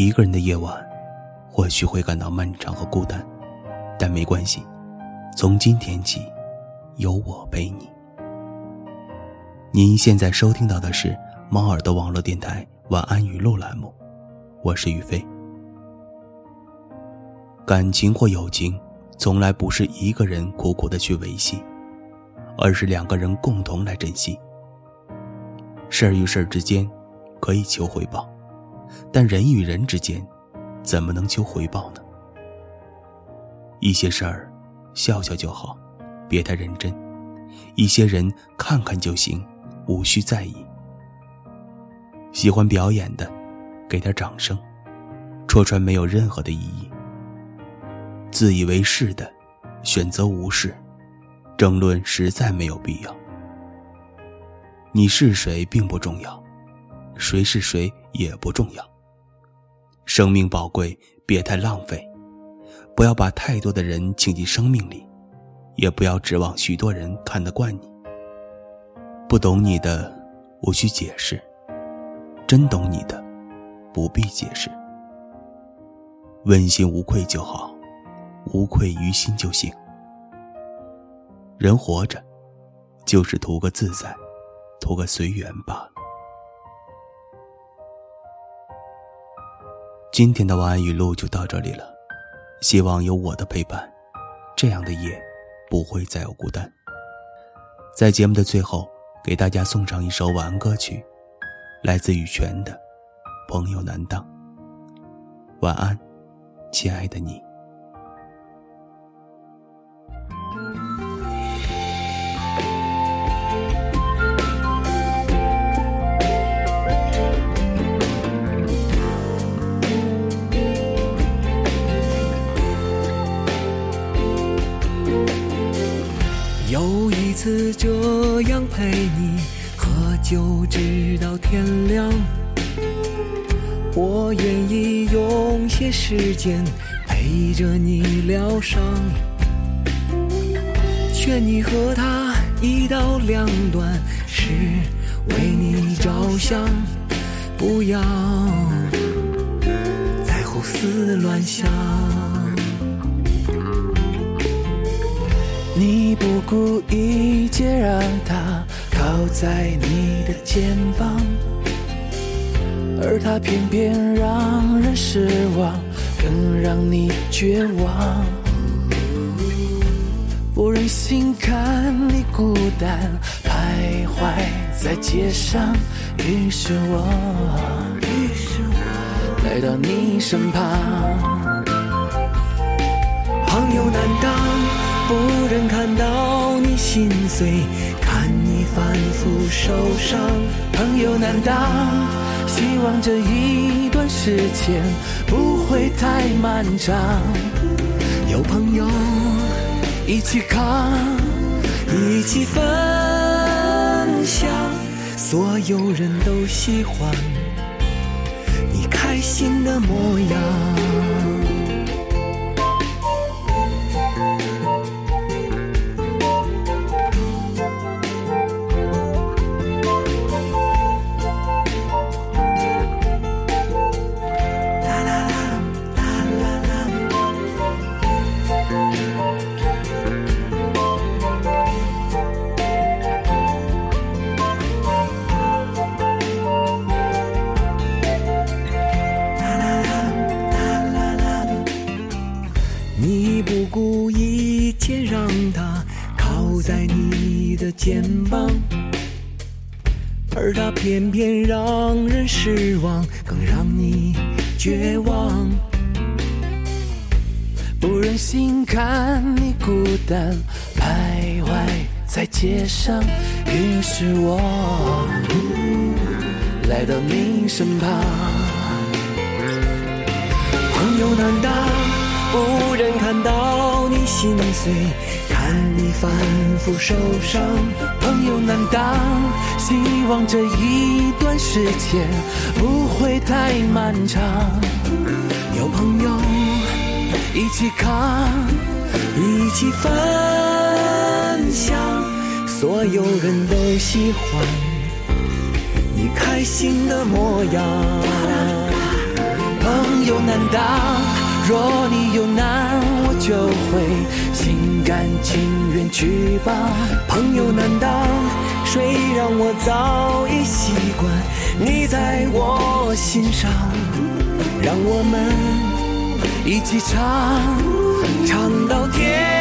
一个人的夜晚，或许会感到漫长和孤单，但没关系，从今天起，有我陪你。您现在收听到的是猫耳的网络电台晚安语录栏目，我是宇飞。感情或友情，从来不是一个人苦苦的去维系，而是两个人共同来珍惜。事儿与事儿之间，可以求回报，但人与人之间，怎么能求回报呢？一些事儿，笑笑就好，别太认真；一些人，看看就行，无需在意。喜欢表演的，给点掌声；戳穿没有任何的意义。自以为是的，选择无视；争论实在没有必要。你是谁并不重要，谁是谁也不重要。生命宝贵，别太浪费，不要把太多的人请进生命里，也不要指望许多人看得惯你。不懂你的，无需解释；真懂你的，不必解释。问心无愧就好，无愧于心就行。人活着，就是图个自在。图个随缘罢了。今天的晚安语录就到这里了，希望有我的陪伴，这样的夜不会再有孤单。在节目的最后，给大家送上一首晚安歌曲，来自羽泉的《朋友难当》。晚安，亲爱的你。次这样陪你喝酒直到天亮，我愿意用些时间陪着你疗伤，劝你和他一刀两断，是为你着想，不要再胡思乱想。不顾一切让他靠在你的肩膀，而他偏偏让人失望，更让你绝望。不忍心看你孤单徘徊在街上，于是我于是我来到你身旁，不忍看到你心碎，看你反复受伤，朋友难当。希望这一段时间不会太漫长，有朋友一起扛，一起分享，所有人都喜欢你开心的模样。而他偏偏让人失望，更让你绝望。不忍心看你孤单徘徊在街上，于是我来到你身旁。朋友难当，不忍看到心碎。看你反复受伤，朋友难当。希望这一段时间不会太漫长。有朋友一起扛，一起分享，所有人都喜欢你开心的模样。朋友难当。若你有难，就会心甘情愿去吧。朋友难当，谁让我早已习惯你在我心上。让我们一起唱，唱到天